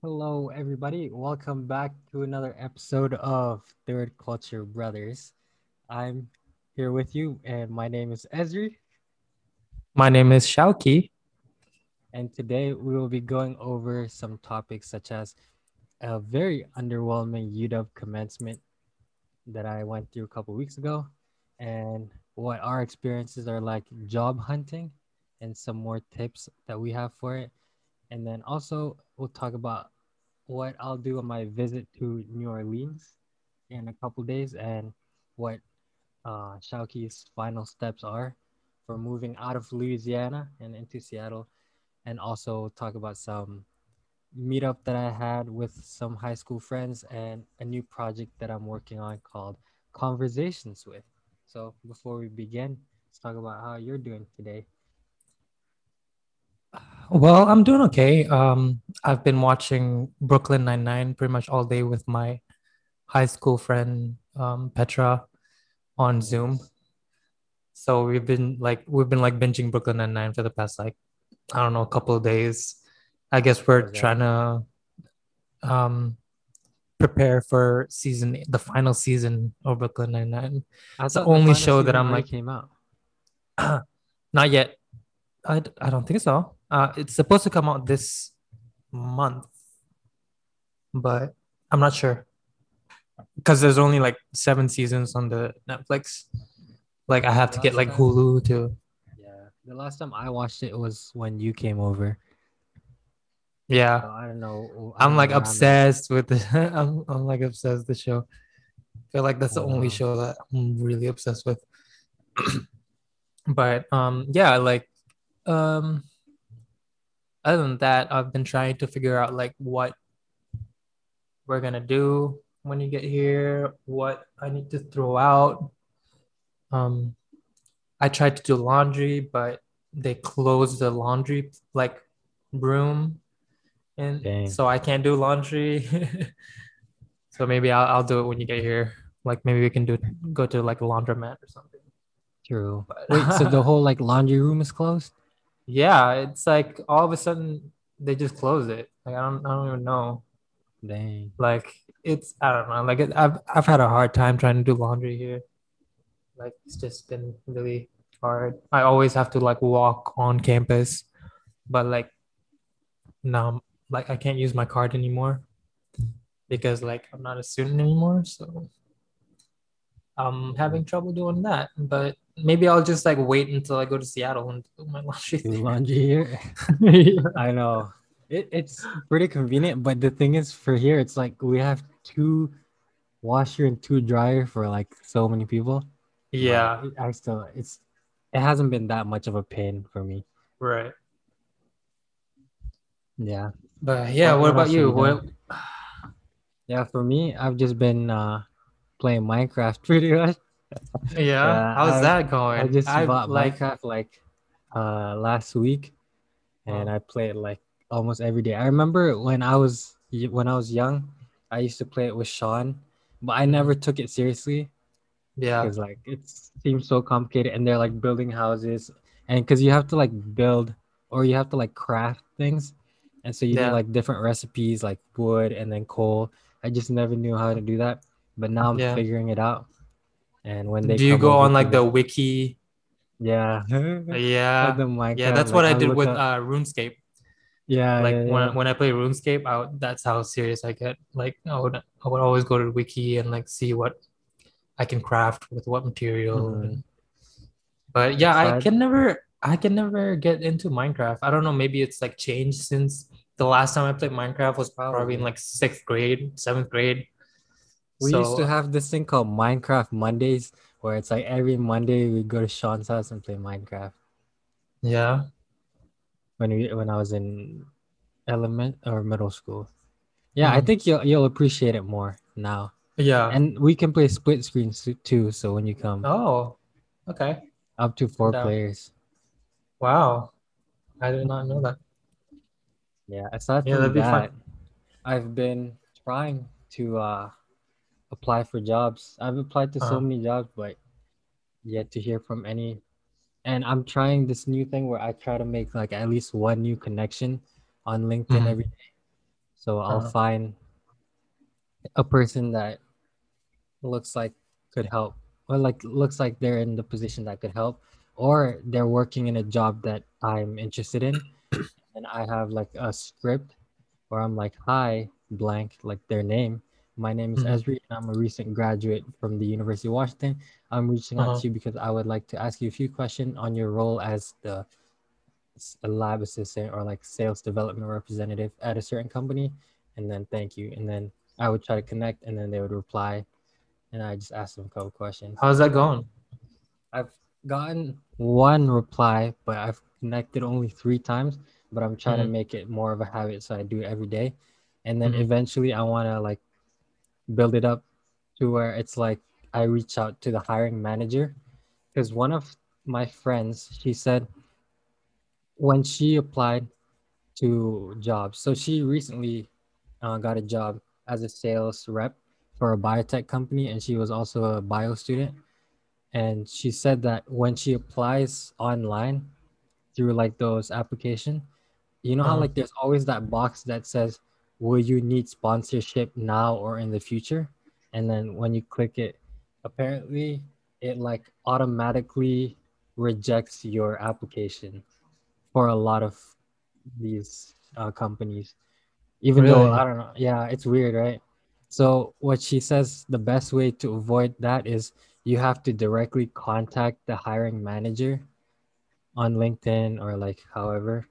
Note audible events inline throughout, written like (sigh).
Hello, everybody. Welcome back to another episode of Third Culture Brothers. I'm here with you, and my name is Ezri. My name is Shauki. And today we will be going over some topics such as a very underwhelming UW commencement that I went through a couple weeks ago, and what our experiences are like job hunting, and some more tips that we have for it. And then also, we'll talk about what I'll do on my visit to New Orleans in a couple days and what uh, Shauki's final steps are for moving out of Louisiana and into Seattle. And also talk about some meetup that I had with some high school friends and a new project that I'm working on called Conversations with. So before we begin, let's talk about how you're doing today. Well, I'm doing okay. Um, I've been watching Brooklyn Nine Nine pretty much all day with my high school friend um, Petra on Zoom. So we've been like we've been like binging Brooklyn Nine Nine for the past like I don't know a couple of days. I guess we're Okay. trying to um prepare for season the final season of Brooklyn Nine Nine. That's the only final show that I'm like- came out. (clears throat) Not yet. I, I don't think so. Uh, it's supposed to come out this month, but I'm not sure because there's only like seven seasons on the Netflix. Like I have to get like Hulu to. Yeah, the last time I watched it was when you came over. Yeah, So I don't know. I I'm like know where at. obsessed with the. (laughs) I'm, I'm like obsessed with the show. I feel like that's the Oh, only wow. show that I'm really obsessed with. (clears throat) but um, yeah, I like um, other than that, I've been trying to figure out like what we're gonna do when you get here, what I need to throw out. Um, I tried to do laundry, but they closed the laundry like room, and Dang. so I can't do laundry. (laughs) so maybe I'll I'll do it when you get here. Like maybe we can do go to like a laundromat or something. True. But Wait, so the (laughs) whole like laundry room is closed? Yeah, it's like all of a sudden they just close it. Like I don't I don't even know. Dang. Like it's I don't know. Like it, I've I've had a hard time trying to do laundry here. Like it's just been really hard. I always have to like walk on campus, but like now like I can't use my card anymore because like I'm not a student anymore. So I'm having trouble doing that. But maybe I'll just like wait until I go to Seattle and do my (laughs) laundry. Do laundry here? yeah. (laughs) I know. It, it's pretty convenient, but the thing is for here, it's like we have two washer and two dryer for like so many people. Yeah. I still it's it hasn't been that much of a pain for me. Right. Yeah. But yeah, What- what, about you? you What? Yeah, for me, I've just been uh playing Minecraft (laughs) pretty much. Yeah, how's I- that going? I just I've, bought like Minecraft like uh last week, and Wow. I play it like almost every day. I remember when I was when I was young, I used to play it with Sean, but I never took it seriously yeah, because like it seems so complicated, and they're like building houses, and because you have to like build or you have to like craft things, and so you Yeah. need like different recipes like wood and then coal. I just never knew how to do that, but now I'm Yeah. figuring it out. And when they do you go on like the visit- wiki? yeah (laughs) Yeah, the Minecraft, yeah, that's like, what I I did with up- uh RuneScape. yeah Like yeah, when yeah. when I play RuneScape, I would, that's how serious I get. Like I would I would always go to the wiki and like see what I can craft with what material. Mhm. and- But yeah, I Aside- can never I can never get into Minecraft. I don't know, maybe it's like changed since the last time I played Minecraft was probably in Probably. like sixth grade, seventh grade. We used to have this thing called minecraft mondays where it's like every monday we go to sean's house and play minecraft Yeah. when we when i was in element or middle school yeah i Mhm. think you'll you'll appreciate it more now Yeah. and we can play split screens too so when you come oh, okay. up to four down. players Wow. I did not know that. yeah aside Yeah, from that'd be fun. i've been trying to uh apply for jobs i've applied to so Uh-huh. many jobs but yet to hear from any and i'm trying this new thing where i try to make like at least one new connection on linkedin Mhm. every day So I'll Uh-huh. find a person that looks like could help, or like looks like they're in the position that could help, or they're working in a job that I'm interested in, and I have like a script where I'm like, "Hi, blank," like their name. My name is Mhm. Ezri, and I'm a recent graduate from the University of Washington. I'm reaching out Uh-huh. to you because I would like to ask you a few questions on your role as the a lab assistant or like sales development representative at a certain company, and then thank you. And then I would try to connect, and then they would reply, and I just ask them a couple questions. How's that going? I've gotten one reply, but I've connected only three times. But I'm trying Mhm. to make it more of a habit, so I do it every day. And then Mhm. eventually, I want to like build it up to where it's like I reach out to the hiring manager, because one of my friends, she said when she applied to jobs, so she recently uh, got a job as a sales rep for a biotech company, and she was also a bio student and she said that when she applies online through like those application you know how Uh-huh. like there's always that box that says will you need sponsorship now or in the future? And then when you click it apparently it like automatically rejects your application for a lot of these uh, companies. Even though i don't know yeah it's weird right? So what she says the best way to avoid that is you have to directly contact the hiring manager on linkedin or like however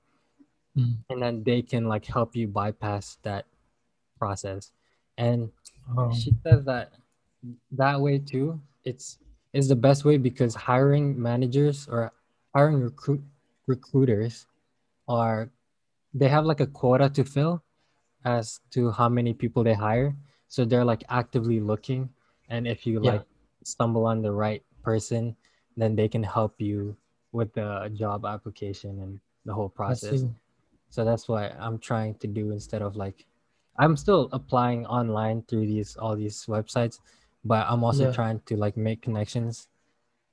Mm. and then they can like help you bypass that process and Oh. she says that that way too it's is the best way because hiring managers or hiring recruit recruiters are they have like a quota to fill as to how many people they hire so they're like actively looking and if you Yeah. like stumble on the right person then they can help you with the job application and the whole process. So that's what i'm trying to do instead of like i'm still applying online through these all these websites but i'm also Yeah. trying to like make connections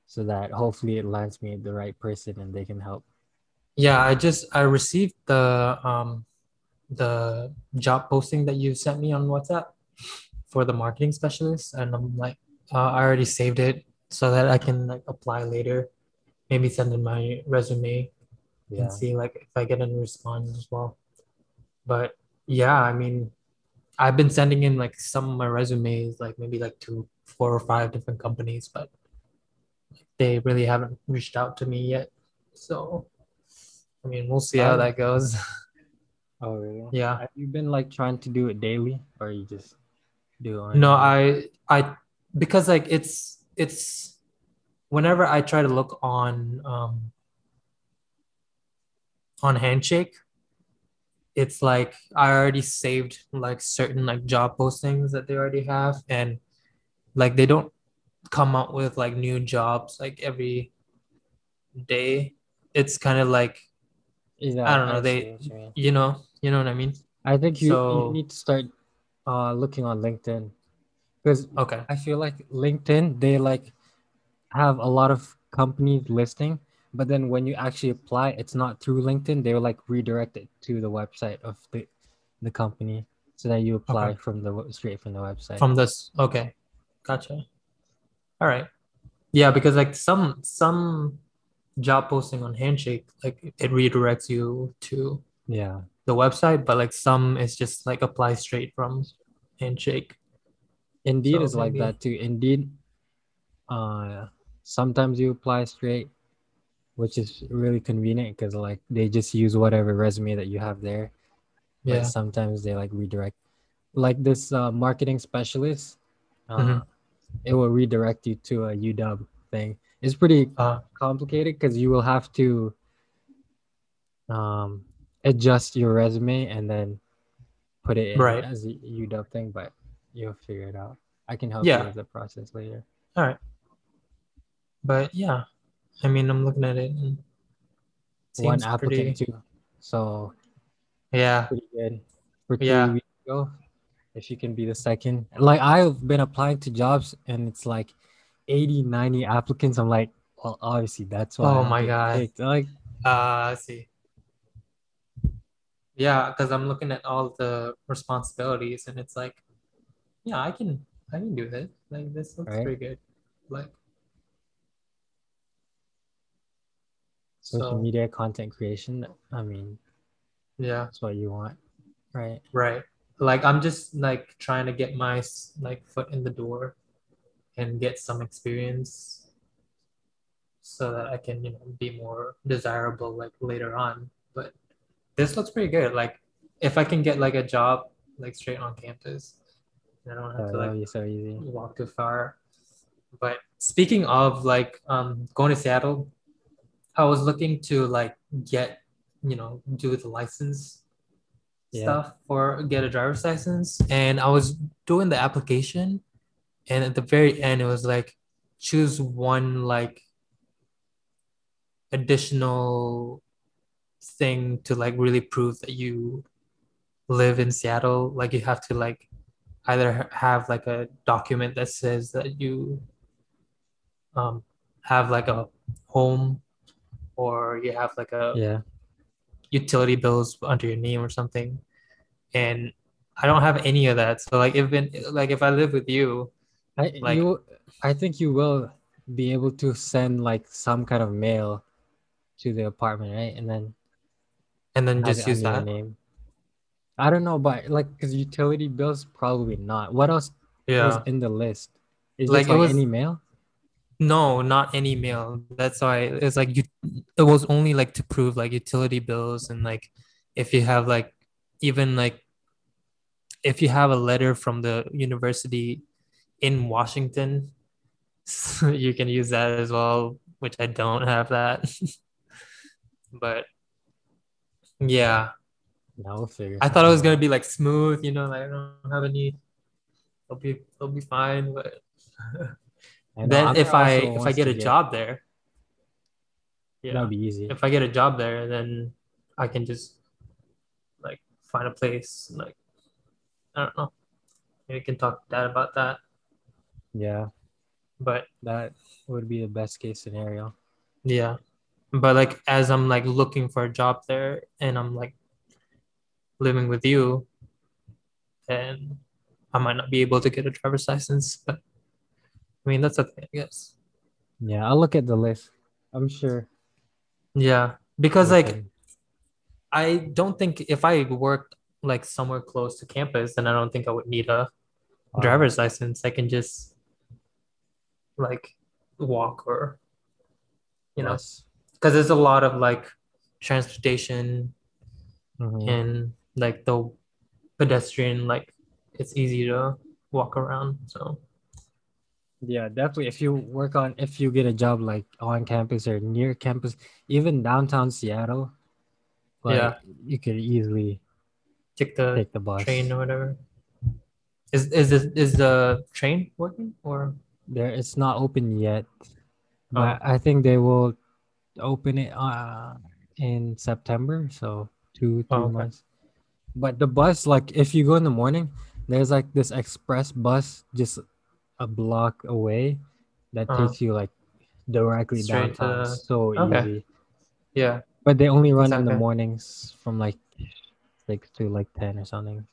so that hopefully it lands me the right person and they can help Yeah, I just I received the um the job posting that you sent me on WhatsApp for the marketing specialist, and I'm like, uh, I already saved it so that I can like apply later, maybe send in my resume yeah and see like if I get any response as well. But yeah, I mean, I've been sending in like some of my resumes, like maybe like to four or five different companies, but they really haven't reached out to me yet. So, I mean, we'll see how Oh. that goes. (laughs) oh really Yeah. have you been like trying to do it daily or you just do it No. I I because like it's it's whenever I try to look on um on Handshake, it's like I already saved like certain like job postings that they already have and like they don't come out with like new jobs like every day. It's kind of like yeah I don't know, see they you you know, you know what I mean? I think you, you need to start uh looking on LinkedIn because Okay. I feel like LinkedIn they like have a lot of companies listing, but then when you actually apply, it's not through LinkedIn. They will like redirected to the website of the the company so that you apply Okay. from the straight from the website. From this, okay. Gotcha. All right. Yeah, because like some some job posting on Handshake, like it redirects you to yeah, the website, but like some is just like apply straight from Handshake. Indeed So is like that too. Indeed, uh, sometimes you apply straight, which is really convenient because like they just use whatever resume that you have there. Yeah. but sometimes they like redirect like this uh, marketing specialist uh, Mhm. it will redirect you to a uw thing it's pretty Uh, complicated because you will have to um, adjust your resume and then put it in Right. as a uw thing but you'll figure it out i can help Yeah. you with the process later all right. But yeah, I mean, I'm looking at it. And one applicant pretty- too so Yeah. pretty good for three Yeah. weeks ago. If you can be the second, like I've been applying to jobs and it's like 80, 90 applicants. I'm like, well, obviously that's why. Oh I'm my God. picked. Like, Uh, I see. Yeah, because I'm looking at all the responsibilities and it's like, yeah, I can I can do this. Like this looks Right. pretty good. Like Social so media content creation. I mean, yeah, that's what you want, right? right. Like I'm just like trying to get my like foot in the door and get some experience so that I can, you know, be more desirable like later on. But this looks pretty good. Like if I can get like a job like straight on campus, I don't have So to like so easy. walk too far. But speaking of like um going to Seattle, I was looking to like get, you know, do the license Yeah. stuff for get a driver's license. And I was doing the application, and at the very end, it was like choose one like additional thing to like really prove that you live in Seattle. Like you have to like either have like a document that says that you um have like a home or you have like a Yeah. utility bills under your name or something. And I don't have any of that. So like even like if I live with you, I Like- you I think you will be able to send like some kind of mail to the apartment, right? And then and then just use that. name. I don't know, but like because utility bills probably not. What else was Yeah. in the list? Is Like, like was- any mail? No, not any mail. That's why it's like you it was only like to prove like utility bills and like if you have like even like if you have a letter from the university in Washington, (laughs) you can use that as well, which I don't have that. (laughs) But yeah, No, we'll figure. I thought it was gonna be like smooth, you know, like I don't have any. it'll be I'll be fine, but (laughs) Uh, I know, then if I if I get a job there, yeah, that'd be easy. if I get a job there, then I can just like find a place. Like I don't know, maybe we can talk to dad about that. Yeah, But that would be the best case scenario. yeah, but like as I'm like looking for a job there, and I'm like living with you, then I might not be able to get a driver's license. But I mean that's okay, I guess. Yeah, I'll look at the list. I'm sure. Yeah, because like I don't think if I worked like somewhere close to campus, then I don't think I would need a uh, driver's license. I can just like walk or you know, because there's a lot of like transportation Mhm. and like the pedestrian, like it's easy to walk around. So Yeah, definitely. If you work on, if you get a job like on campus or near campus, even downtown Seattle, like, Yeah. you could easily take the take the bus. train or whatever. Is is this is the train working or There, it's not open yet, Oh. but I think they will open it uh in September, so two three Oh, okay. months. But the bus, like, if you go in the morning, there's like this express bus just a block away that Uh-huh. takes you like directly Straight to downtown. the- So Okay. easy. yeah? But they only run That's in the mornings from like six to like ten or something,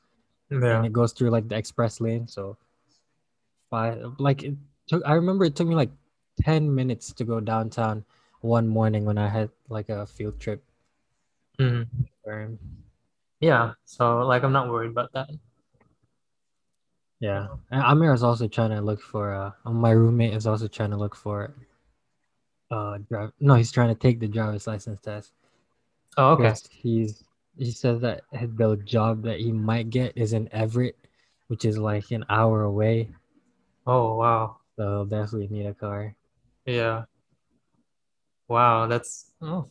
Yeah. and it goes through like the express lane. So five, like it took. I remember it took me like ten minutes to go downtown one morning when I had like a field trip. Mhm. Yeah. So like I'm not worried about that. Yeah, and Amir is also trying to look for. Uh, my roommate is also trying to look for. Uh, drive. No, he's trying to take the driver's license test. Oh, okay. he's he says that the job that he might get is in Everett, which is like an hour away. Oh wow. So he'll definitely need a car. Yeah. Wow, that's oh,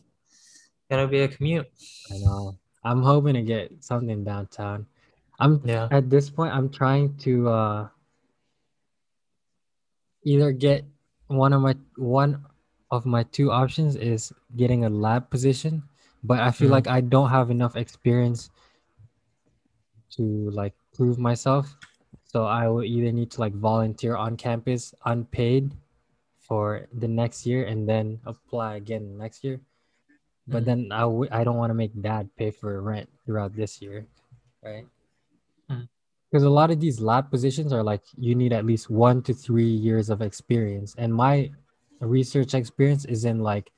gonna be a commute. I know. I'm hoping to get something downtown. I'm Yeah. at this point. I'm trying to uh either get one of my one of my two options is getting a lab position, but I feel Mhm. like I don't have enough experience to like prove myself. So I will either need to like volunteer on campus unpaid for the next year and then apply again next year. but Mhm. then I w- I don't want to make dad pay for rent throughout this year, right? Because a lot of these lab positions are like you need at least one to three years of experience, and my research experience is in like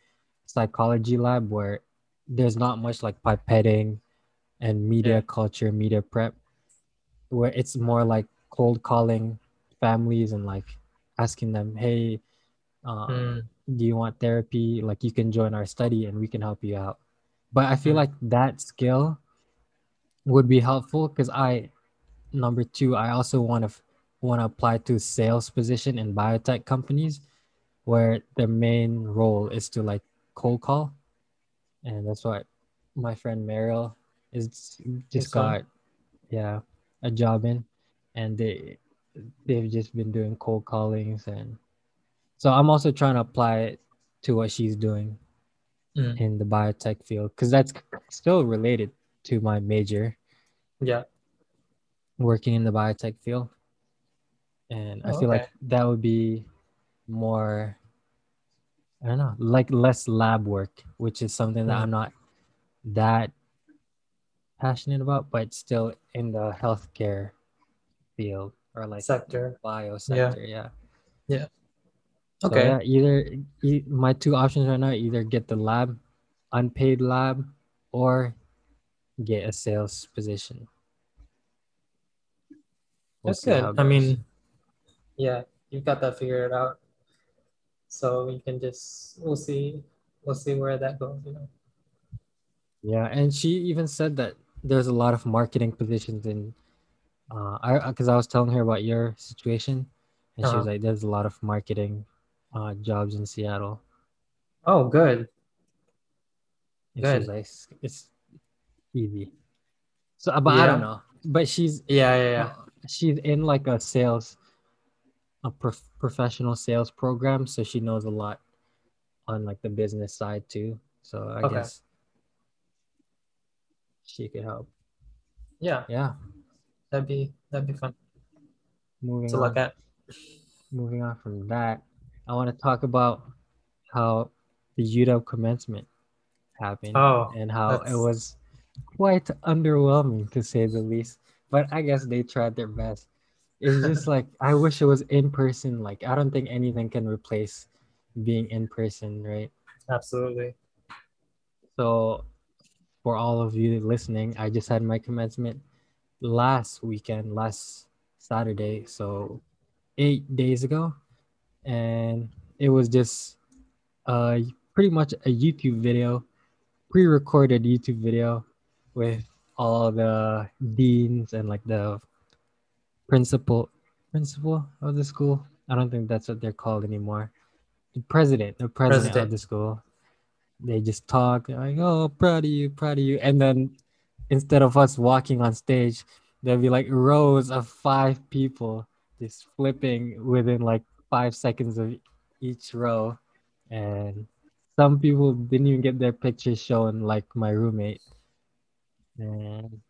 psychology lab where there's not much like pipetting and media Yeah. culture, media prep, where it's more like cold calling families and like asking them, hey, uh, Mm, do you want therapy? Like you can join our study and we can help you out. But I feel Mm. like that skill would be helpful because I, number two, I also want to want to apply to sales position in biotech companies where the main role is to like cold call. And that's what my friend Meryl is just got, yeah, a job in. And they they've just been doing cold callings and so I'm also trying to apply it to what she's doing mm, in the biotech field because that's still related to my major yeah. Working in the biotech field and i Oh, feel like that would be more i don't know like less lab work which is something that Mm. i'm not that passionate about but still in the healthcare field or like Sector. bio sector yeah So Okay. yeah, either e- my two options right now either get the lab, unpaid lab, or get a sales position. We'll That's good. I mean, yeah, you've got that figured out. So you can just we'll see we'll see where that goes, you know. yeah, and she even said that there's a lot of marketing positions in. Uh, I because I was telling her about your situation, and she was Uh-huh. like, "There's a lot of marketing, uh, jobs in Seattle." Oh, good. And Good. like, "It's, easy." So, uh, but I don't know. But she's Yeah, yeah, yeah. She's in like a sales a prof- professional sales program so she knows a lot on like the business side too. So i Okay. guess she could help. Yeah, yeah. That'd be that'd be fun moving to on. look at. moving on from that i want to talk about how the UW commencement happened Oh, and how it was quite underwhelming to say the least but i guess they tried their best. It's just like i wish it was in person. Like i don't think anything can replace being in person right? Absolutely. so for all of you listening i just had my commencement last weekend last saturday so eight days ago. And it was just uh pretty much a youtube video pre-recorded youtube video with all the deans and like the principal principal of the school? I don't think that's what they're called anymore. The president the president, of the school. They just talk like oh proud of you proud of you. And then instead of us walking on stage there'll be like rows of five people just flipping within like five seconds of each row. And some people didn't even get their pictures shown like my roommate and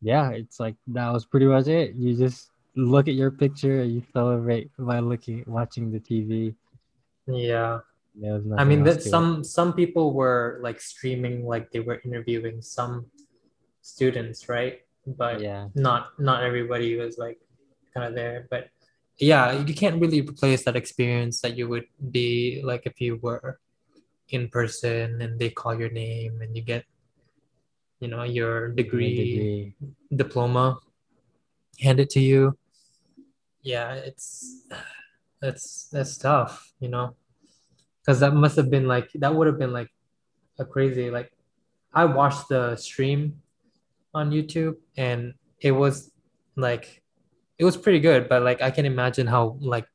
yeah it's like that was pretty much it you just look at your picture and you celebrate by looking watching the tv Yeah. was I mean that to it. some some people were like streaming like they were interviewing some students, right? But yeah not not everybody was like kind of there. But yeah, you can't really replace that experience that you would be like if you were in person and they call your name and you get you know your degree, degree diploma handed to you. Yeah, it's that's that's tough, you know. Because that must have been like that would have been like a crazy like I watched the stream on YouTube and it was like it was pretty good, but like I can imagine how like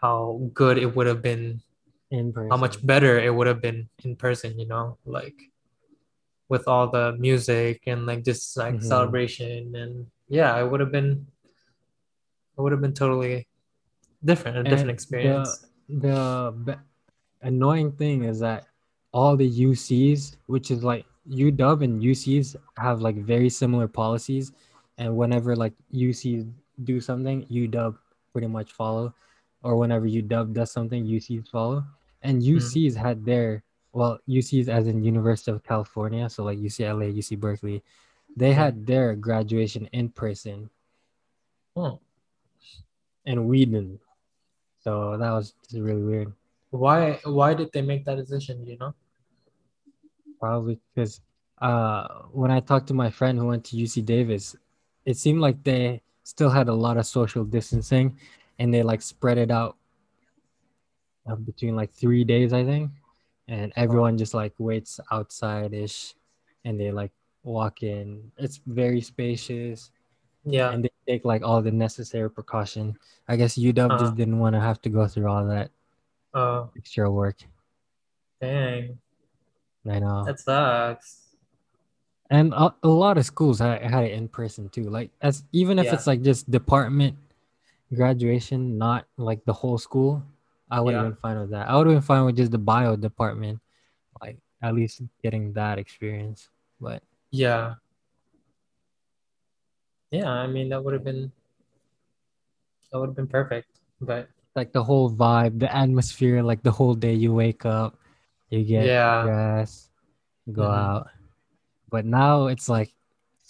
how good it would have been, in person how much better it would have been in person, you know, like with all the music and like just like Mhm. celebration and yeah, it would have been it would have been totally different, a different experience. the be- annoying thing is that all the UCs, which is like UW and UCs, have like very similar policies, and whenever like UCs do something, UW pretty much follow, or whenever UW does something, UCs follow. And UCs had their well, UCs as in University of California, so like UCLA, UC Berkeley, they had their graduation in person Oh. and we didn't. So that was just really weird. Why why did they make that decision, you know? Probably because uh, when I talked to my friend who went to UC Davis, it seemed like they still had a lot of social distancing, and they like spread it out uh, between like three days, I think, and everyone just like waits outside ish, and they like walk in. It's very spacious, Yeah. and they take like all the necessary precaution. I guess UW Uh-huh. just didn't want to have to go through all that Oh, extra work. dang. I know. That sucks. and a, a lot of schools had, had it in person too like as even if Yeah. it's like just department graduation not like the whole school i would have Yeah. been fine with that i would have been fine with just the bio department like at least getting that experience but Yeah. Yeah, I mean that would have been that would have been perfect. But like the whole vibe the atmosphere like the whole day you wake up you get Yeah. dressed go Mhm. out but now it's like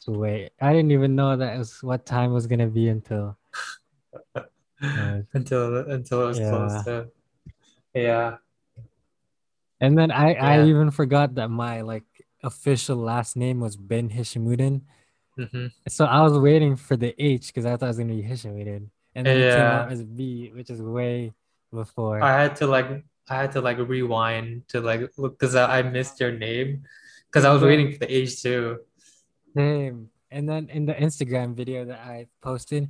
wait i didn't even know that it was what time was gonna be until until until it was close yeah. to yeah. And then I, I even forgot that my like official last name was Ben Hishamuddin. hmm So I was waiting for the H because I thought it was gonna be Hishamuddin. And then it came out as B, which is way before. I had to like I had to like rewind to like look because I, I missed your name because I was waiting for the h too Same. And then in the Instagram video that I posted,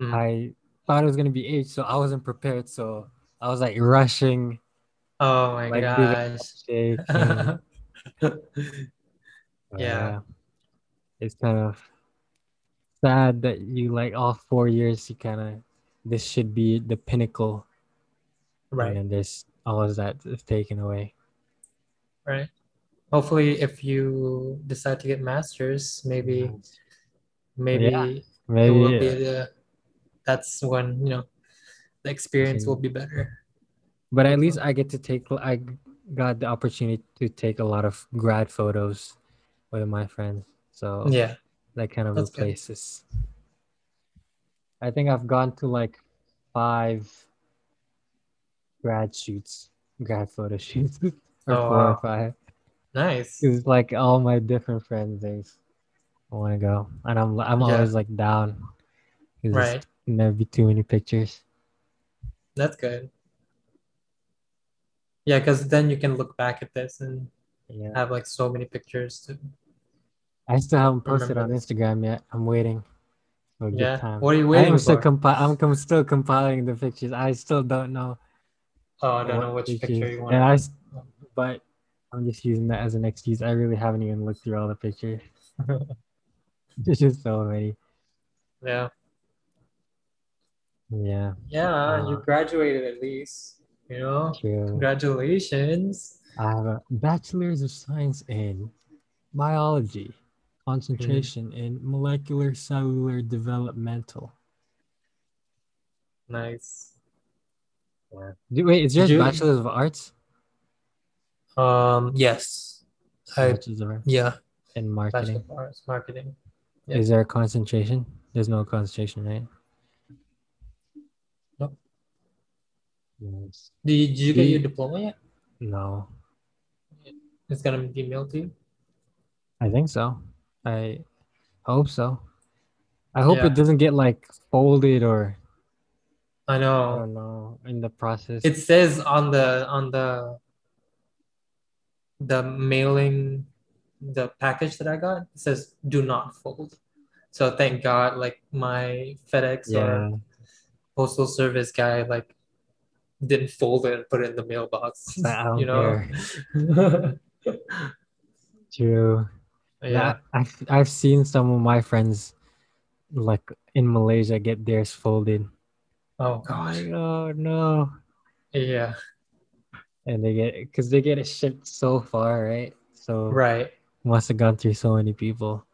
Mm. I thought it was gonna be H, so I wasn't prepared. So I was like rushing, Oh my like gosh. shake. (laughs) and- but Yeah. It's kind of sad that you like all four years you kind of this should be the pinnacle Right. and there's all of that is taken away. Right. Hopefully if you decide to get masters, maybe maybe maybe it will Maybe be uh, the that's when, you know, the experience will be better. but at least I get to take I got the opportunity to take a lot of grad photos with my friends. So Yeah. that kind of That's good. replaces. I think I've gone to like five grad shoots, grad photo (laughs) shoots, or Oh, four or five. Nice. It's like all my different friends. I want to go, and I'm I'm Yeah. always like down. Right. Never be too many pictures. That's good. Yeah, because then you can look back at this and Yeah, have like so many pictures to I still haven't posted on this. Instagram yet. I'm waiting for a good Yeah. time. What are you I waiting am still for? compi- I'm com- still compiling the pictures. I still don't know. Oh, I don't know which picture pictures. you And want. I, s- but I'm just using that as an excuse. I really haven't even looked through all the pictures. (laughs) There's just so many. Yeah. Yeah, Yeah, you Uh, graduated at least, you know? true. Congratulations. I have a bachelor's of science in biology, concentration in molecular cellular developmental. Nice. Do- Wait, is yours you- bachelor's of arts? Um, yes. I Bachelor's of arts yeah, in Bachelor marketing. of Arts marketing. yeah. Is there a concentration? There's no concentration, right? Nope. Did you, did you get your diploma yet? No, It's gonna be mailed to you? I think so. I hope so. I hope Yeah. it doesn't get like folded or I I know. don't know in the process. It says on the on the the mailing the package that I got, it says do not fold. So thank God, like my FedEx yeah, or postal service guy like didn't fold it and put it in the mailbox. (laughs) You know? (laughs) True. yeah. I've I've seen some of my friends like in Malaysia get theirs folded. Oh gosh. like, oh no. Yeah. And they get because they get it shipped so far, right? So Right. must have gone through so many people.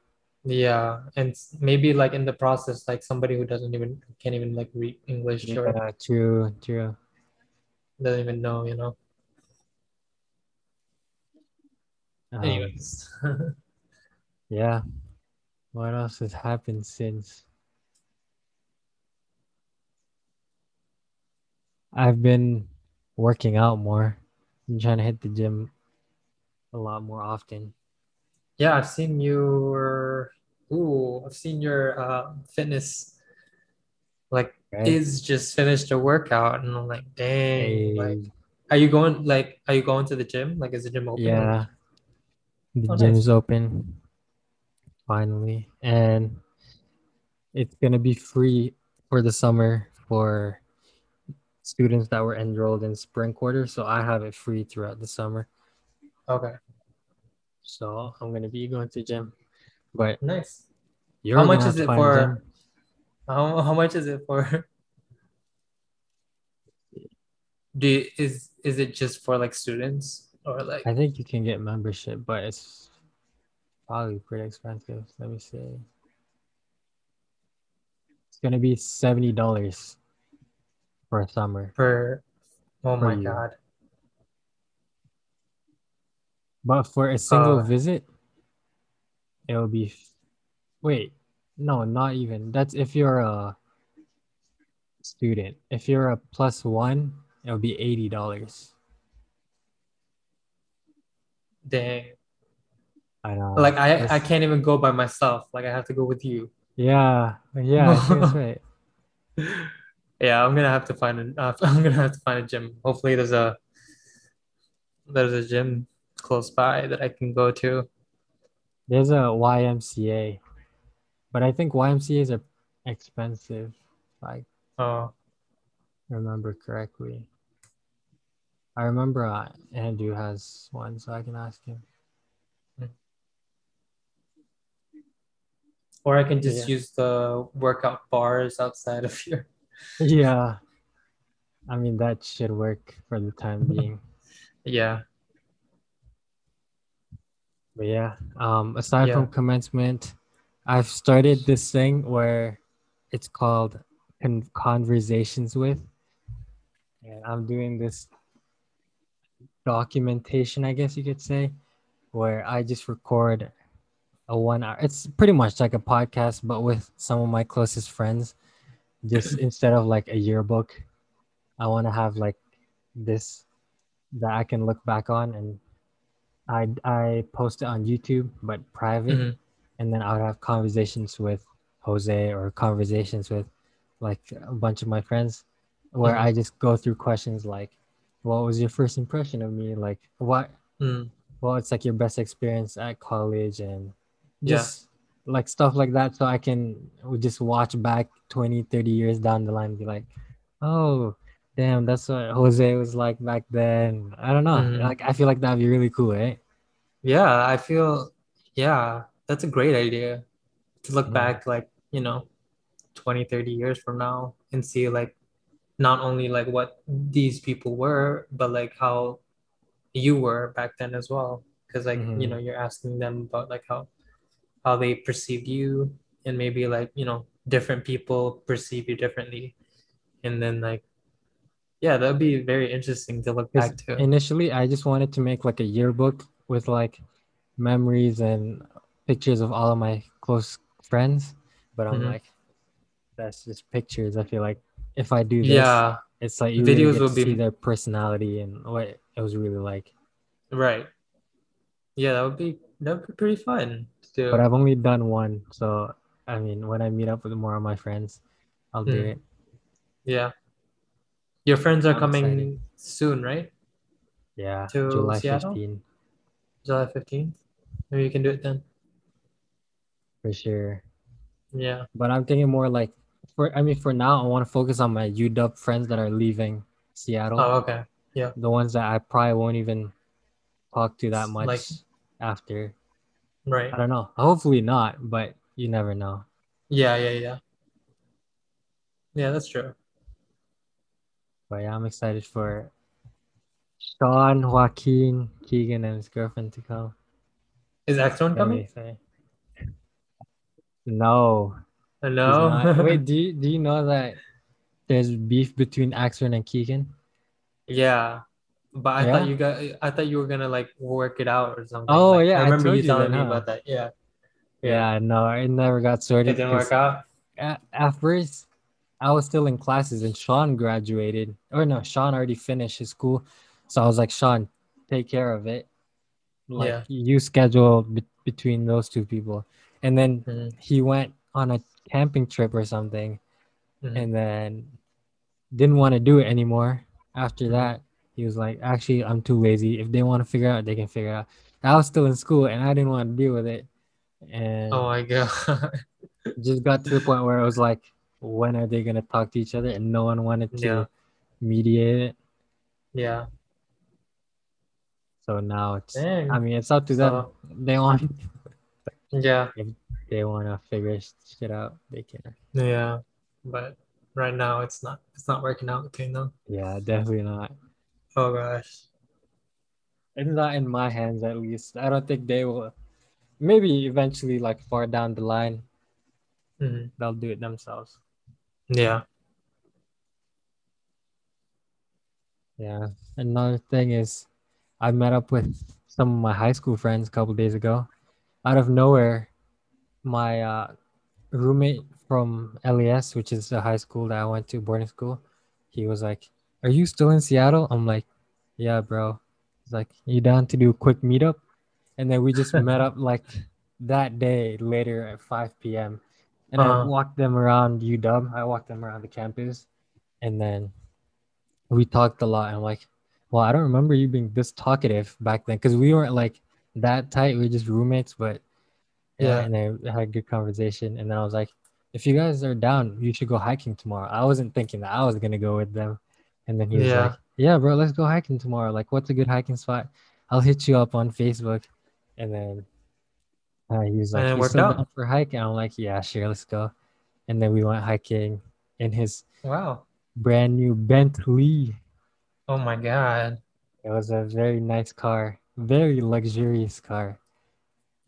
Yeah. And maybe like in the process, like somebody who doesn't even can't even like read English or Yeah, true, true. Doesn't even know, you know. Um, Anyways. (laughs) yeah. What else has happened since? I've been working out more. I'm trying to hit the gym a lot more often. yeah, I've seen your ooh, I've seen your uh, fitness like Right? is just finished a workout and I'm like, dang, like are you going like are you going to the gym? Like is the gym open? Like, yeah, the Oh, nice. gym's open finally, and it's gonna be free for the summer for students that were enrolled in spring quarter. So I have it free throughout the summer. okay. So I'm gonna be going to the gym, but Nice. you're How much is it for- gym. How how much is it for? Do you, is is it just for like students or like I think you can get membership, but it's probably pretty expensive. Let me see. It's gonna be seventy dollars for a summer, per? Oh my year. God. but for a single Uh, visit, it'll be. Wait, no, not even. That's if you're a student. If you're a plus one, it'll be eighty dollars. Dang. I know. Like I I can't even go by myself. Like I have to go with you. Yeah, yeah, that's right. (laughs) Yeah, I'm gonna have to find an uh, (laughs) I'm gonna have to find a gym. Hopefully there's a there's a gym close by that I can go to. There's a YMCA, but I think YMCA's are expensive. I Oh, remember correctly. I remember uh, Andrew has one, so I can ask him. or I can just Yeah. use the workout bars outside of here. (laughs) Yeah, I mean that should work for the time being. (laughs) Yeah. But yeah, um, aside Yeah. from commencement, I've started this thing where it's called con- conversations with, and I'm doing this documentation, I guess you could say, where I just record a one hour. It's pretty much like a podcast, but with some of my closest friends. Just (clears throat) instead of like a yearbook, I want to have like this that I can look back on and I I post it on YouTube, but private, Mhm. And then I would have conversations with Jose or conversations with like a bunch of my friends, where Mhm. I just go through questions like, "What was your first impression of me? Like, what? Mm. Well, it's like your best experience at college, and Yeah. just like stuff like that, so I can just watch back 20, 30 years down the line and be like, oh." Damn, that's what Jose was like back then. I don't know. Mhm. Like I feel like that'd be really cool, eh? Yeah, I feel yeah, that's a great idea to look Yeah. back like, you know, 20, 30 years from now and see like not only like what these people were, but like how you were back then as well. Because like, you Mhm. know, you're asking them about like how how they perceived you and maybe like, you know, different people perceive you differently. And then like yeah, that'd be very interesting to look back to. Initially, I just wanted to make like a yearbook with like memories and pictures of all of my close friends, but I'm Mhm. like, that's just pictures. I feel like if I do this, Yeah, it's like you Videos really will be- see their personality and what it was really like. right. Yeah, that would be that would be pretty fun to do. But I've only done one, so I mean, when I meet up with more of my friends, I'll do Mm. it. Yeah. Your friends are I'm coming excited. soon, right? Yeah, To July Seattle? 15 July 15th. Maybe you can do it then. For sure. Yeah. But I'm thinking more like for I mean, for now, I want to focus on my UW friends that are leaving Seattle. Oh, okay. Yeah. The ones that I probably won't even talk to that much Like- after. Right. I don't know. Hopefully not, but you never know. Yeah, yeah, yeah. Yeah, that's true. But yeah, I'm excited for Sean, Joaquin, Keegan, and his girlfriend to come. Is X1 Very coming? No. Hello. (laughs) Wait, do you, do you know that there's beef between Axron and Keegan? Yeah. But I Yeah? thought you got I thought you were gonna like work it out or something. Oh, Like, yeah, I I remember told you telling that, me huh? about that. Yeah. Yeah, no, it never got sorted. It didn't work out. At, at first, I was still in classes and Sean graduated. Or no, Sean already finished his school. So I was like, Sean, take care of it. Like Yeah. you schedule be- between those two people. And then Mhm. he went on a camping trip or something Mhm. and then didn't want to do it anymore. After Mhm. that, he was like, actually, I'm too lazy. If they want to figure out, they can figure out. I was still in school and I didn't want to deal with it. And Oh my god. (laughs) just got to the point where it was like, when are they gonna talk to each other? And no one wanted to Yeah. mediate it. yeah. So now it's Dang. I mean it's up to them. They want Yeah. If they wanna figure shit out. They can. Yeah. But right now it's not it's not working out between them. Yeah, definitely not. Oh gosh. It's not in my hands at least. I don't think they will maybe eventually like far down the line Mhm. they'll do it themselves. Yeah. Yeah. Another thing is I met up with some of my high school friends a couple days ago. Out of nowhere, my uh, roommate from LES, which is the high school that I went to, boarding school, he was like, Are you still in Seattle? I'm like, Yeah, bro. He's like, You down to do a quick meetup? And then we just (laughs) met up like that day later at 5 p.m. And I Uh-huh. walked them around UW. I walked them around the campus. And then we talked a lot. I'm like, well, I don't remember you being this talkative back then because we weren't like that tight. We were just roommates, but yeah, and I had a good conversation. And then I was like, if you guys are down, you should go hiking tomorrow. I wasn't thinking that I was gonna go with them. And then he was Yeah. like, Yeah, bro, let's go hiking tomorrow. Like, what's a good hiking spot? I'll hit you up on Facebook. And then uh, he was like, worked still out. down for? And I'm like, Yeah, sure, let's go. And then we went hiking in his Wow. brand new Bentley. Oh my god. It was a very nice car, very luxurious car.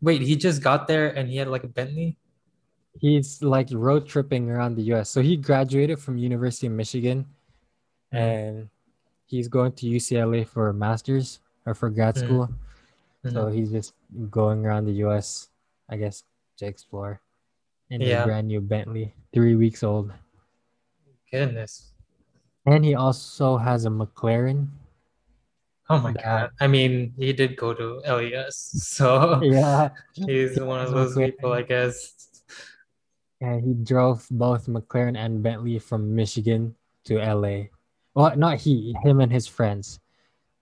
Wait, he just got there and he had like a Bentley? He's like road tripping around the US. So he graduated from University of Michigan and he's going to UCLA for a master's or for grad Mhm. school. Mhm. So he's just going around the US, I guess, to explore in Yeah. a brand new Bentley, three weeks old. Goodness. And he also has a McLaren. Oh my That- god. I mean, he did go to LES, (laughs) so Yeah. he's one of those people, I guess. And he drove both McLaren and Bentley from Michigan to LA. Well, not he, him and his friends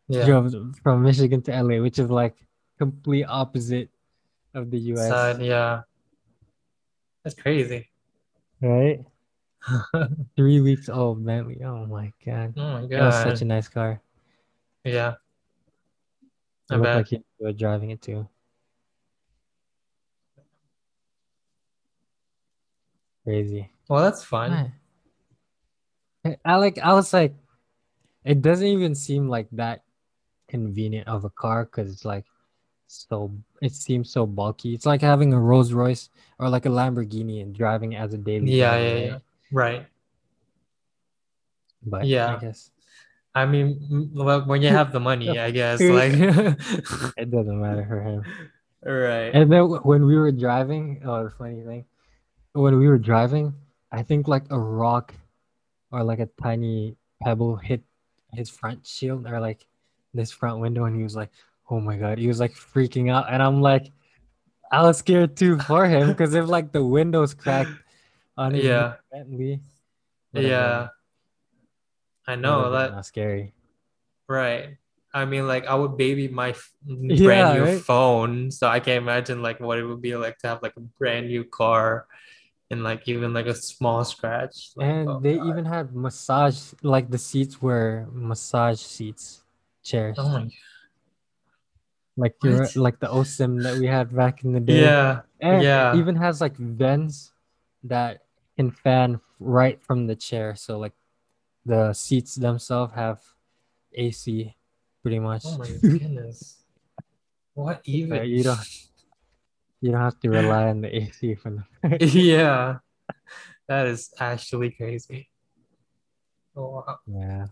Yeah. drove from Michigan to LA, which is like complete opposite of the US, Side, yeah. That's crazy. right? (laughs) Three weeks old Bentley. Oh my god, Oh my that was god. such a nice car. Yeah. I looked bet. like he enjoyed driving it too. Crazy. Well, that's fun. Right. I like. I was like, it doesn't even seem like that convenient of a car because it's like so. It seems so bulky. It's like having a Rolls Royce or like a Lamborghini and driving it as a daily. Yeah, driver, yeah, right? yeah. Right. But Yeah. I guess I mean, well, when you have the money, (laughs) I guess. Like, (laughs) it doesn't matter for him. right. And then when we were driving, oh, the funny thing, when we were driving, I think like a rock or like a tiny pebble hit his front shield or like this front window, and he was like, "Oh my god!" He was like freaking out, and I'm like, I was scared too for him because if like the windows cracked on his Yeah. Bentley, Yeah. I know that. uh, scary. Right. I mean, like, I would baby my f- (laughs) Yeah, brand new right? phone, so I can't imagine like what it would be like to have like a brand new car and like even like a small scratch. Like, And oh they God. even had massage, like the seats were massage seats, chairs. Oh my. God. like your like the OSIM that we had back in the day. Yeah. and yeah. it even has like vents that can fan right from the chair. So like the seats themselves have AC pretty much. Oh my (laughs) goodness. What even? you don't- You don't have to rely on the AC for the (laughs) Yeah. That is actually crazy. Oh, wow. Yeah.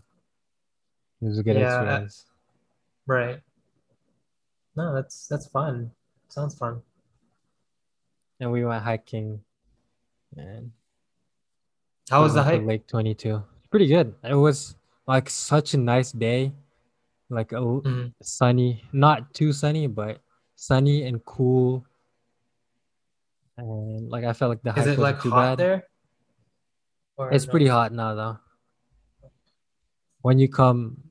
It was a good Yeah, uh, experience. Right. No, that's that's fun. Sounds fun. And we went hiking and How was the hike? Lake 22. Pretty good. It was like such a nice day. Like a Mhm. sunny, not too sunny, but sunny and cool. And like I felt like the Is it like too hot bad. there? Or It's no? pretty hot now though. When you come,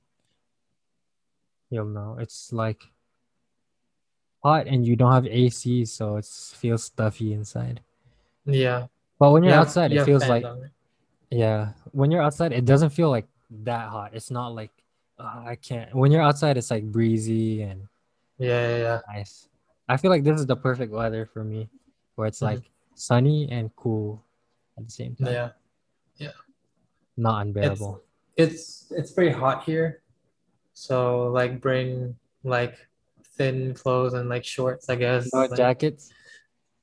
you'll know it's like hot and you don't have AC, so it feels stuffy inside. Yeah. But when you're You have- outside, it feels like? Yeah. When you're outside, it doesn't feel like that hot. It's not like "Ah, I can't. When you're outside, it's like breezy and Yeah, yeah, yeah. nice. I feel like this is the perfect weather for me, where it's Mhm. like sunny and cool at the same time. Yeah. Yeah. Not unbearable. It's it's pretty hot here. So like bring like thin clothes and like shorts, I guess. No like, jackets.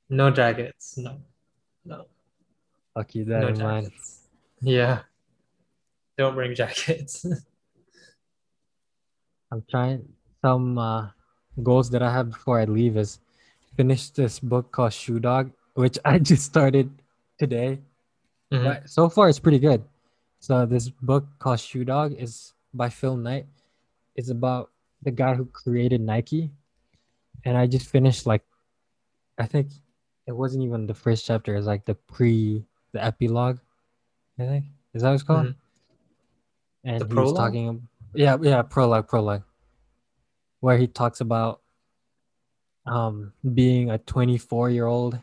no jackets. No. No. I'll keep that No in mind. Yeah. Don't bring jackets. (laughs) I'm trying some uh, goals that I have before I leave is finish this book called Shoe Dog, which I just started today. Mhm. But so far it's pretty good. So this book called Shoe Dog is by Phil Knight. It's about the guy who created Nike. And I just finished like I think it wasn't even the first chapter, it's like the pre the epilogue, I think. Is that what it's called? Mhm. And The he was talking yeah, yeah, prologue, prologue. Where he talks about um being a 24 year old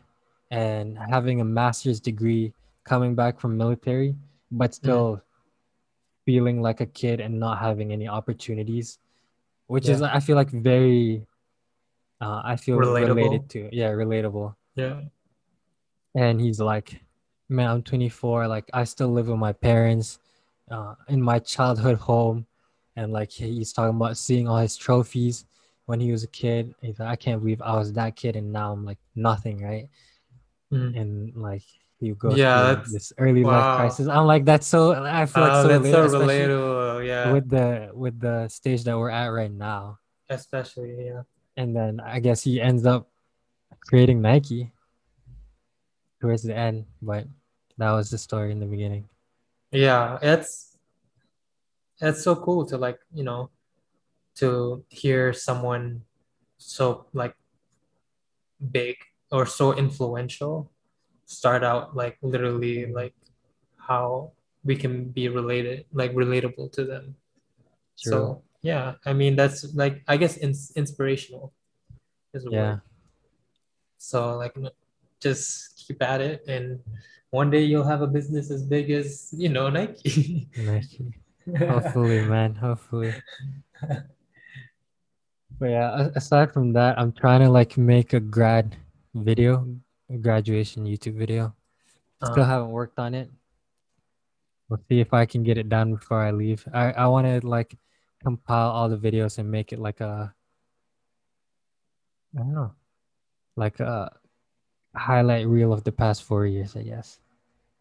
and having a master's degree coming back from military but still feeling like a kid and not having any opportunities which is i feel like very uh, i feel Relatable. related to yeah relatable Yeah. and he's like man i'm 24 like i still live with my parents uh, in my childhood home and like he's talking about seeing all his trophies when he was a kid he's like i can't believe i was that kid and now i'm like nothing right Mhm. and like you go Yeah, through this early life crisis i'm like that's so i feel like Oh, so, that's relatable, so relatable. Yeah. with the with the stage that we're at right now Especially, yeah. and then i guess he ends up creating nike towards the end but that was the story in the beginning Yeah, it's it's so cool to like, you know, to hear someone so like big or so influential start out like literally like how we can be related, like relatable to them. True. So yeah, I mean that's like I guess ins inspirational is yeah word. So like just keep at it and one day you'll have a business as big as, you know, Nike. nike. (laughs) Hopefully man. Hopefully. But yeah aside from that i'm trying to like make a grad video a graduation youtube video. Still Uh, haven't worked on it. We'll see if i can get it done before i leave. I i want to like compile all the videos and make it like a i don't know like a highlight reel of the past four years i guess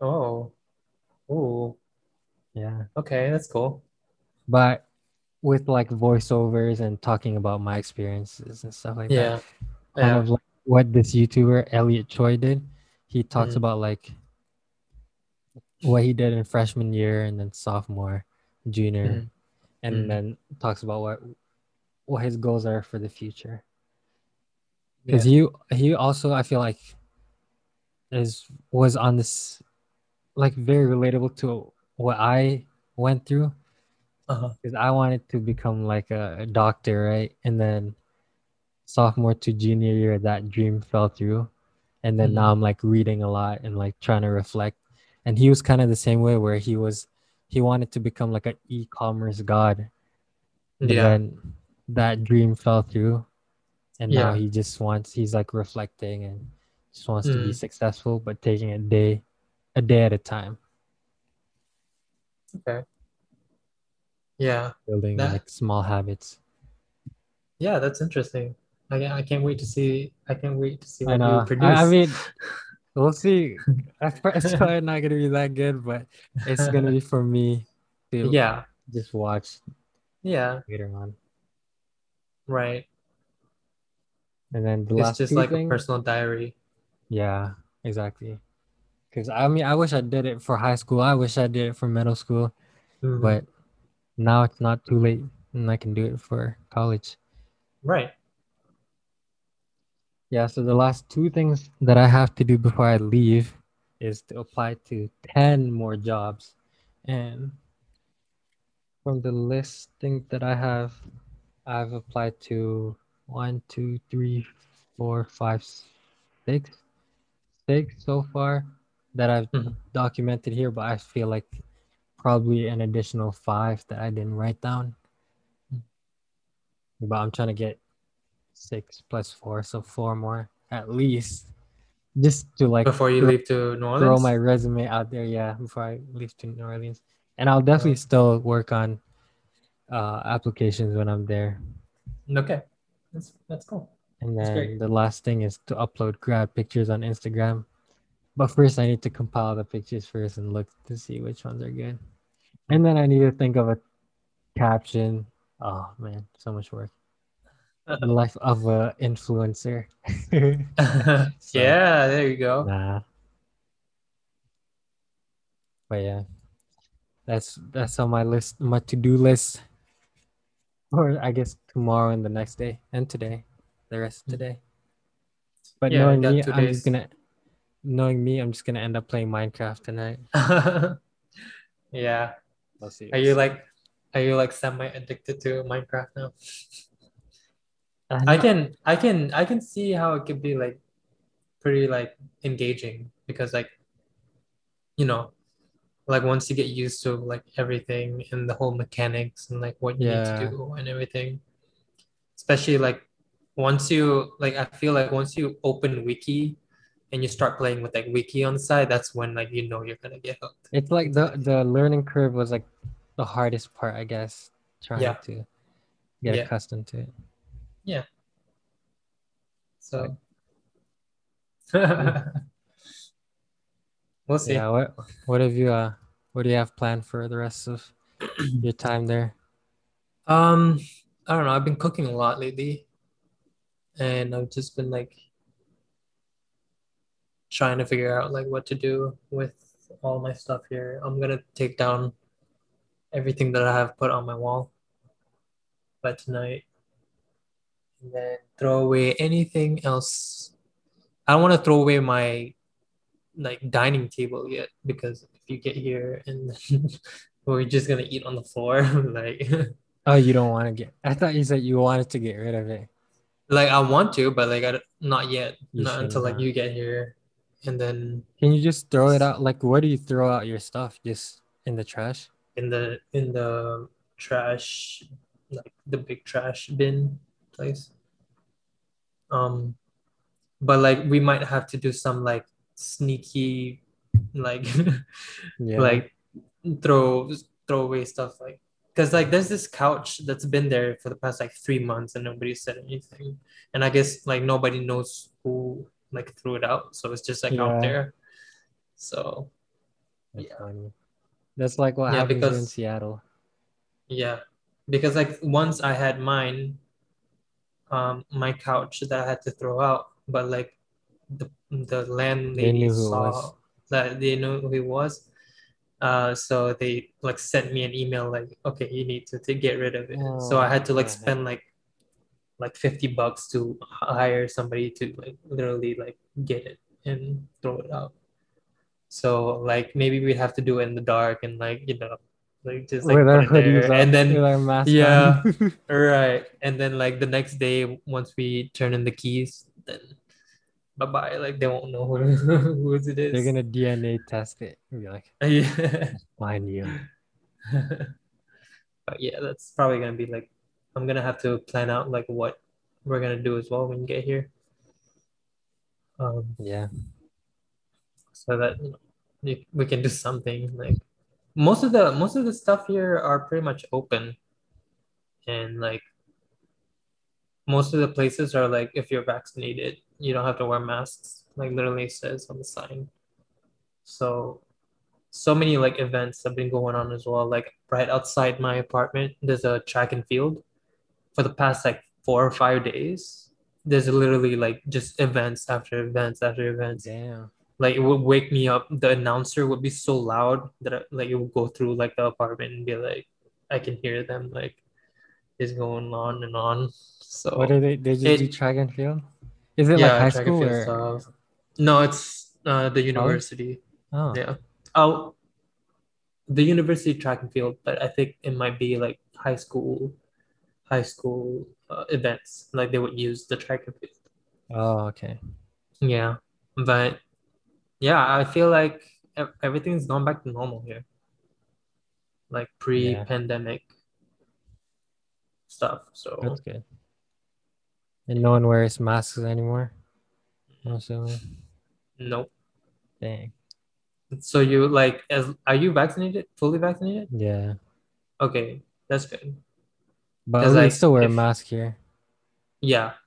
oh, oh, yeah okay, that's cool. but with like voiceovers and talking about my experiences and stuff like that Yeah, kind yeah, of like what this YouTuber Elliot Choy did. He talks Mhm. about like what he did in freshman year and then sophomore, junior, Mhm. and Mhm. then talks about what what his goals are for the future. yeah, Because he he also I feel like is was on this like very relatable to what I went through uh-huh. because I wanted to become like a, a doctor, right? And then sophomore to junior year, that dream fell through. And then now Mhm. I'm like reading a lot and like trying to reflect. And he was kind of the same way where he was, he wanted to become like an e-commerce god, but Yeah, then that dream fell through. And now he just wants, he's like reflecting and just wants to be Mm. successful, but taking a day, a day at a time, okay. Yeah, building That- like small habits. yeah, that's interesting. I can't, I can't wait to see. I can't wait to see what you produce. I, I mean, (laughs) we'll see. It's probably not gonna be that good, but it's gonna be for me to (laughs) yeah, just watch yeah. later on. Right. And then the It's last just like a personal diary. Yeah, exactly. Because I mean, I wish I did it for high school. I wish I did it for middle school, Mhm. but now it's not too late, and I can do it for college. right. Yeah. So the last two things that I have to do before I leave is to apply to ten more jobs, and from the listing that I have, I've applied to one, two, three, four, five, six, six so far that I've Mhm. documented here, but I feel like probably an additional five that I didn't write down. But I'm trying to get six plus four, so four more at least, just to like Before you throw, leave to New Orleans. throw my resume out there. Yeah, before I leave to New Orleans, and I'll definitely still work on uh, applications when I'm there. Okay. That's that's cool. And then the last thing is to upload grad pictures on Instagram. But first, I need to compile the pictures first and look to see which ones are good. And then I need to think of a caption. Oh man, so much work. The (laughs) life of a influencer. (laughs) (laughs) So, yeah, there you go. Nah. But yeah, that's that's on my list, my to-do list. Or I guess tomorrow and the next day and today, the rest of Mm. today. But Yeah, knowing me, I'm just gonna knowing me, I'm just gonna end up playing Minecraft tonight. (laughs) yeah. We'll see. Are you like are you like semi addicted to Minecraft now? I'm I can I can I can see how it could be like pretty like engaging because like you know like once you get used to like everything and the whole mechanics and like what you need to do and everything especially like once you like I feel like once you open wiki and you start playing with like wiki on the side that's when like you know you're gonna get hooked It's like the the learning curve was like the hardest part, I guess, trying Yeah. to get Yeah. accustomed to it. Yeah. So (laughs) we'll see Yeah. What what have you uh what do you have planned for the rest of your time there? Um, I don't know. I've been cooking a lot lately, and I've just been like trying to figure out like what to do with all my stuff here. I'm gonna take down everything that I have put on my wall by tonight, and then throw away anything else. I don't want to throw away my like dining table yet because if you get here and (laughs) we're just gonna eat on the floor, (laughs) like. Oh, you don't want to get I thought you said you wanted to get rid of it. Like I want to, but like I don't- yet. You not until shouldn't, like you get here, and then Can you just throw it out? Like where do you throw out your stuff? Just in the trash? in the in the trash, like the big trash bin place. Um, but like we might have to do some like sneaky, like (laughs) Yeah. like throw throw away stuff like because like there's this couch that's been there for the past like three months and nobody said anything and i guess like nobody knows who like threw it out so it's just like Yeah. out there so That's yeah. funny. That's like what Yeah, happens here in Seattle. yeah because like once i had mine um my couch that i had to throw out but like the the landlady knew saw that they knew who it was uh so they like sent me an email like okay you need to, to get rid of it. So i Oh, had to like the spend like like 50 bucks to hire somebody to like literally like get it and throw it out. So like maybe we'd have to do it in the dark and like you know like just like with our hoodies there. up, and then with our mask yeah. (laughs) Right. And then like the next day, once we turn in the keys, then bye bye. Like they won't know who (laughs) whose it is. They're gonna DNA test it and be like, (laughs) Yeah. find you. (laughs) but yeah, that's probably gonna be like I'm gonna have to plan out like what we're gonna do as well when you get here. Um, Yeah. so that you know, you- we can do something like most of the most of the stuff here are pretty much open and like most of the places are like if you're vaccinated you don't have to wear masks like literally says on the sign so so many like events have been going on as well like right outside my apartment there's a track and field for the past like four or five days, there's literally like just events after events after events. Damn. Like it would wake me up. The announcer would be so loud that I, like it would go through like the apartment and be like, I can hear them like it's going on and on. So What are they? They just do track and field. Is it yeah, like high school or? stuff. No, it's uh, the university. Oh, Yeah. Oh, the university track and field, but I think it might be like high school, high school uh, events. Like they would use the track and field. oh, okay. Yeah, but yeah, I feel like everything's gone back to normal here. Like pre-pandemic stuff. So That's good. And no one wears masks anymore. I'm nope. Dang. So you like as are you vaccinated? Fully vaccinated? Yeah. Okay, that's good. But we like, still wear a mask here. Yeah.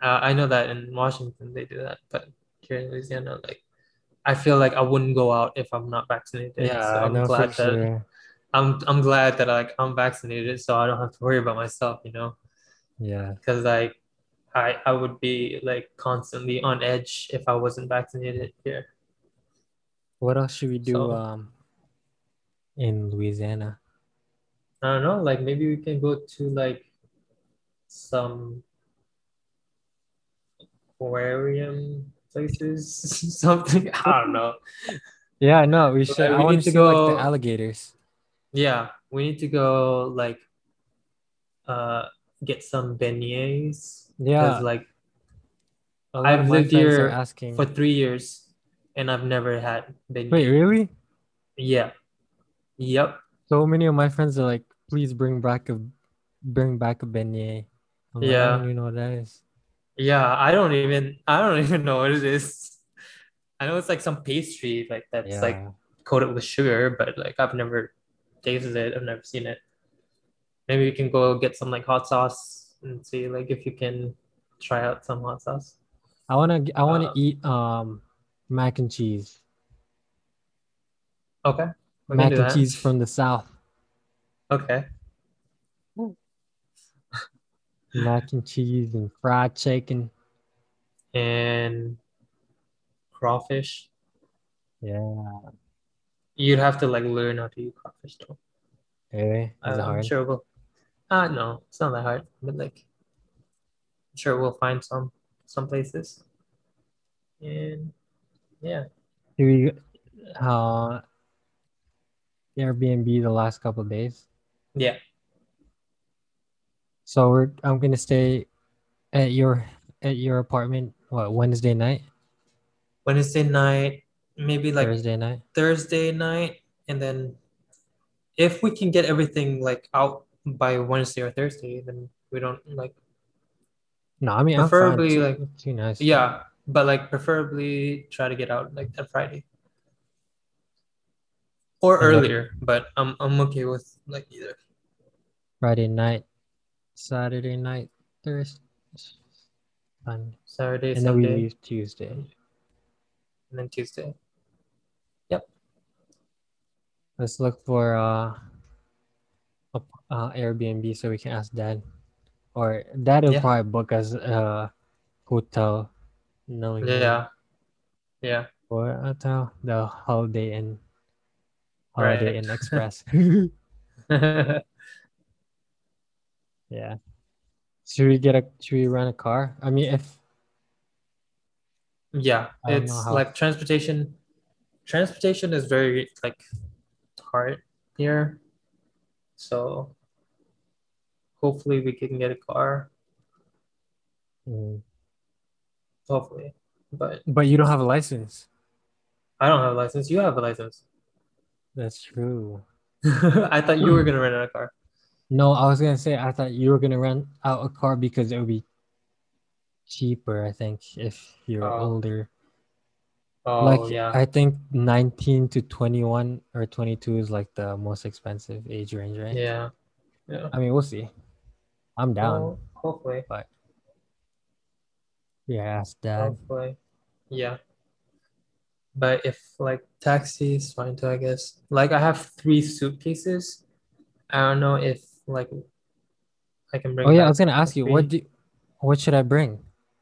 Uh, I know that in Washington they do that, but here in Louisiana, like I feel like I wouldn't go out if I'm not vaccinated. Yeah, so I I'm glad that sure. I'm I'm glad that like I'm vaccinated, so I don't have to worry about myself, you know, Yeah. because like I I would be like constantly on edge if I wasn't vaccinated here. What else should we do So- um in Louisiana? I don't know, like maybe we can go to like some aquarium places, (laughs) something. I don't know. Yeah, no, we should. I we want need to see like go- the alligators. Yeah, we need to go like uh get some beignets. Yeah, like I've lived here asking. for three years and I've never had beignet. Wait, really? Yeah. Yep. So many of my friends are like, please bring back a bring back a beignet. I'm like, I Yeah. don't even know what that is. Yeah, I don't even I don't (laughs) even know what it is. I know it's like some pastry like that's Yeah. like coated with sugar, but like I've never tasted it. I've never seen it. Maybe we can go get some like hot sauce and see like if you can try out some hot sauce. I wanna I wanna Uh, eat um mac and cheese. Okay. Mac and that. cheese from the south. Okay. (laughs) Mac and cheese and fried chicken. And crawfish. Yeah. You'd have to like learn how to eat crawfish though. Hey, is it hard? sure we'll uh no, it's not that hard. But like I'm sure we'll find some some places. And yeah. Do we uh Airbnb the last couple of days? Yeah. So we're I'm gonna stay at your at your apartment what Wednesday night, Wednesday night, maybe like Thursday night. Thursday night, and then if we can get everything like out by Wednesday or Thursday, then we don't like No, I mean Preferably, like- Too, nice. yeah, but like preferably try to get out like that Friday. Or earlier, but I'm I'm okay with like either. Friday night, Saturday night, Thursday, Sunday, Saturday, and then we leave Tuesday. and then Tuesday. Yep. Let's look for uh, uh Airbnb so we can ask Dad, or Dad will Yeah. probably book us a hotel, knowing him. Yeah. Yeah. or hotel, the Holiday Inn, Holiday Right. Inn Express. (laughs) (laughs) yeah. Should we get a? Should we rent a car? I mean, if Yeah, I don't know it's how- like transportation. Transportation is very like hard here, so hopefully we can get a car. Mm. Hopefully, but but you don't have a license. I don't have a license. You have a license. (laughs) That's true. I thought you were gonna rent out a car. No, I was gonna say I thought you were gonna rent out a car because it would be cheaper. I think if you're Oh. older. Oh like yeah, I think 19 to 21 or 22 is like the most expensive age range, right? yeah, yeah. I mean, we'll see. I'm down. Well, hopefully, But Yeah, ask dad. hopefully, yeah. But if like taxis, fine too, I guess. Like I have three suitcases. I don't know if like I can bring. Oh yeah, I was gonna ask you what do, what should I bring?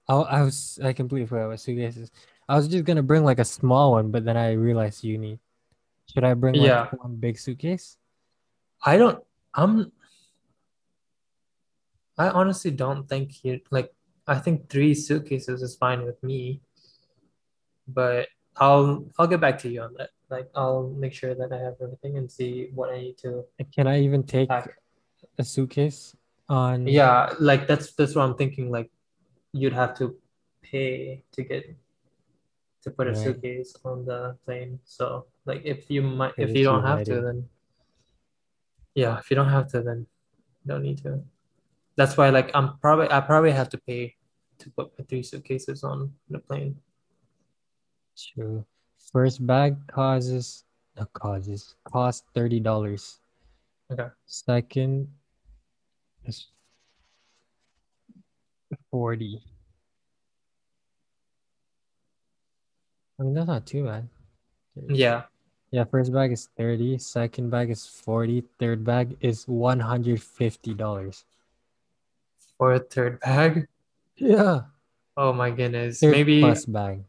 I I was I completely forgot what suitcases. I was just gonna bring like a small one, but then I realized you need. Should I bring like Yeah. one big suitcase? I don't. I'm. I honestly don't think you like. I think three suitcases is fine with me. But I'll I'll get back to you on that. Like I'll make sure that I have everything and see what I need to Can I even take pack. a suitcase on? Yeah, like that's that's what I'm thinking. Like you'd have to pay to get to put a Right. suitcase on the plane. So like if you might if you don't have to, then yeah, if you don't have to, then you don't need to. That's why like I'm probably I probably have to pay to put my three suitcases on the plane. True. First bag causes no causes cost thirty dollars. Okay. Second is forty. I mean that's not too bad. Yeah. Yeah, first bag is 30, second bag is 40, third bag is $150. For a third bag. Yeah. Oh my goodness. Third maybe plus bag.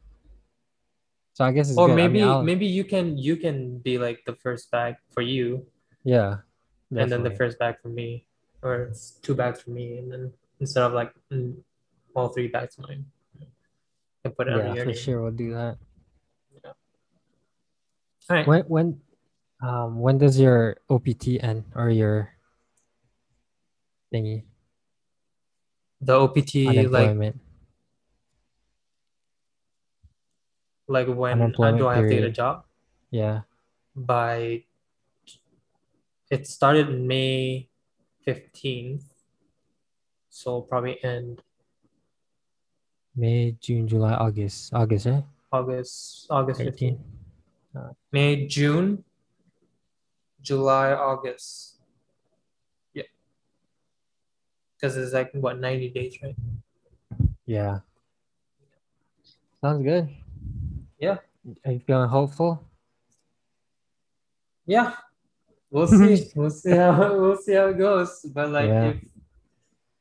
So I guess it's or good. Maybe I'll- maybe you can you can be like the first bag for you yeah. and then the first bag for me or two bags for me and then instead of like mm, all three bags mine and put it Yeah, for name. sure we'll do that. Yeah. All right. When when um when does your OPT end or your thingy The OPT like like when do I have to get a job? Yeah. By it started May 15th. So probably end May, June, July, August. August, right? August August 13. 15th. May, June, July, August. Yeah. Because it's like what 90 days, right? Yeah. Sounds good. Yeah. Are you feeling hopeful? Yeah. We'll (laughs) see. we'll see how (laughs) we'll see how it goes. But like Yeah. if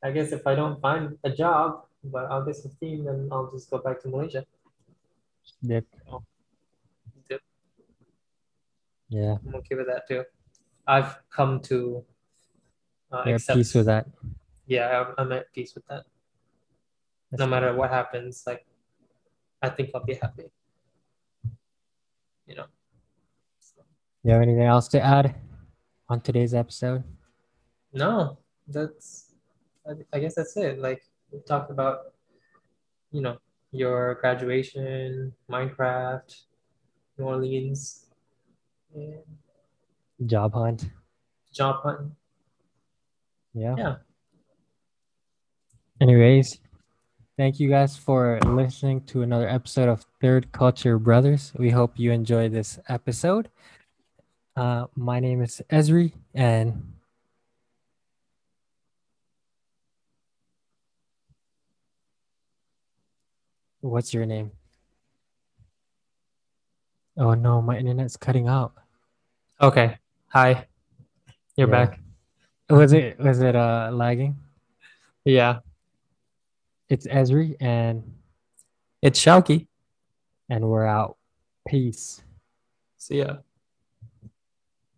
I guess if I don't find a job by August 15, then I'll just go back to Malaysia. Yep. Yep. Yeah. I'm okay with that too. I've come to uh, at accept. peace with that. Yeah, I'm, I'm at peace with that. That's no matter what happens, like I think I'll be happy. You know. So, You have anything else to add on today's episode? no, that's I, I guess that's it. Like we talked about, you know, your graduation, Minecraft, New Orleans, and Job hunt. job hunt. Yeah. Yeah. Anyways, thank you guys for listening to another episode of Third Culture Brothers. We hope you enjoyed this episode. Uh, my name is Ezri, and what's your name? Oh no, my internet's cutting out. Okay. Hi. You're Yeah. back. Was it was it uh lagging? Yeah. It's Ezri, and It's Shauki. and we're out. Peace. See ya.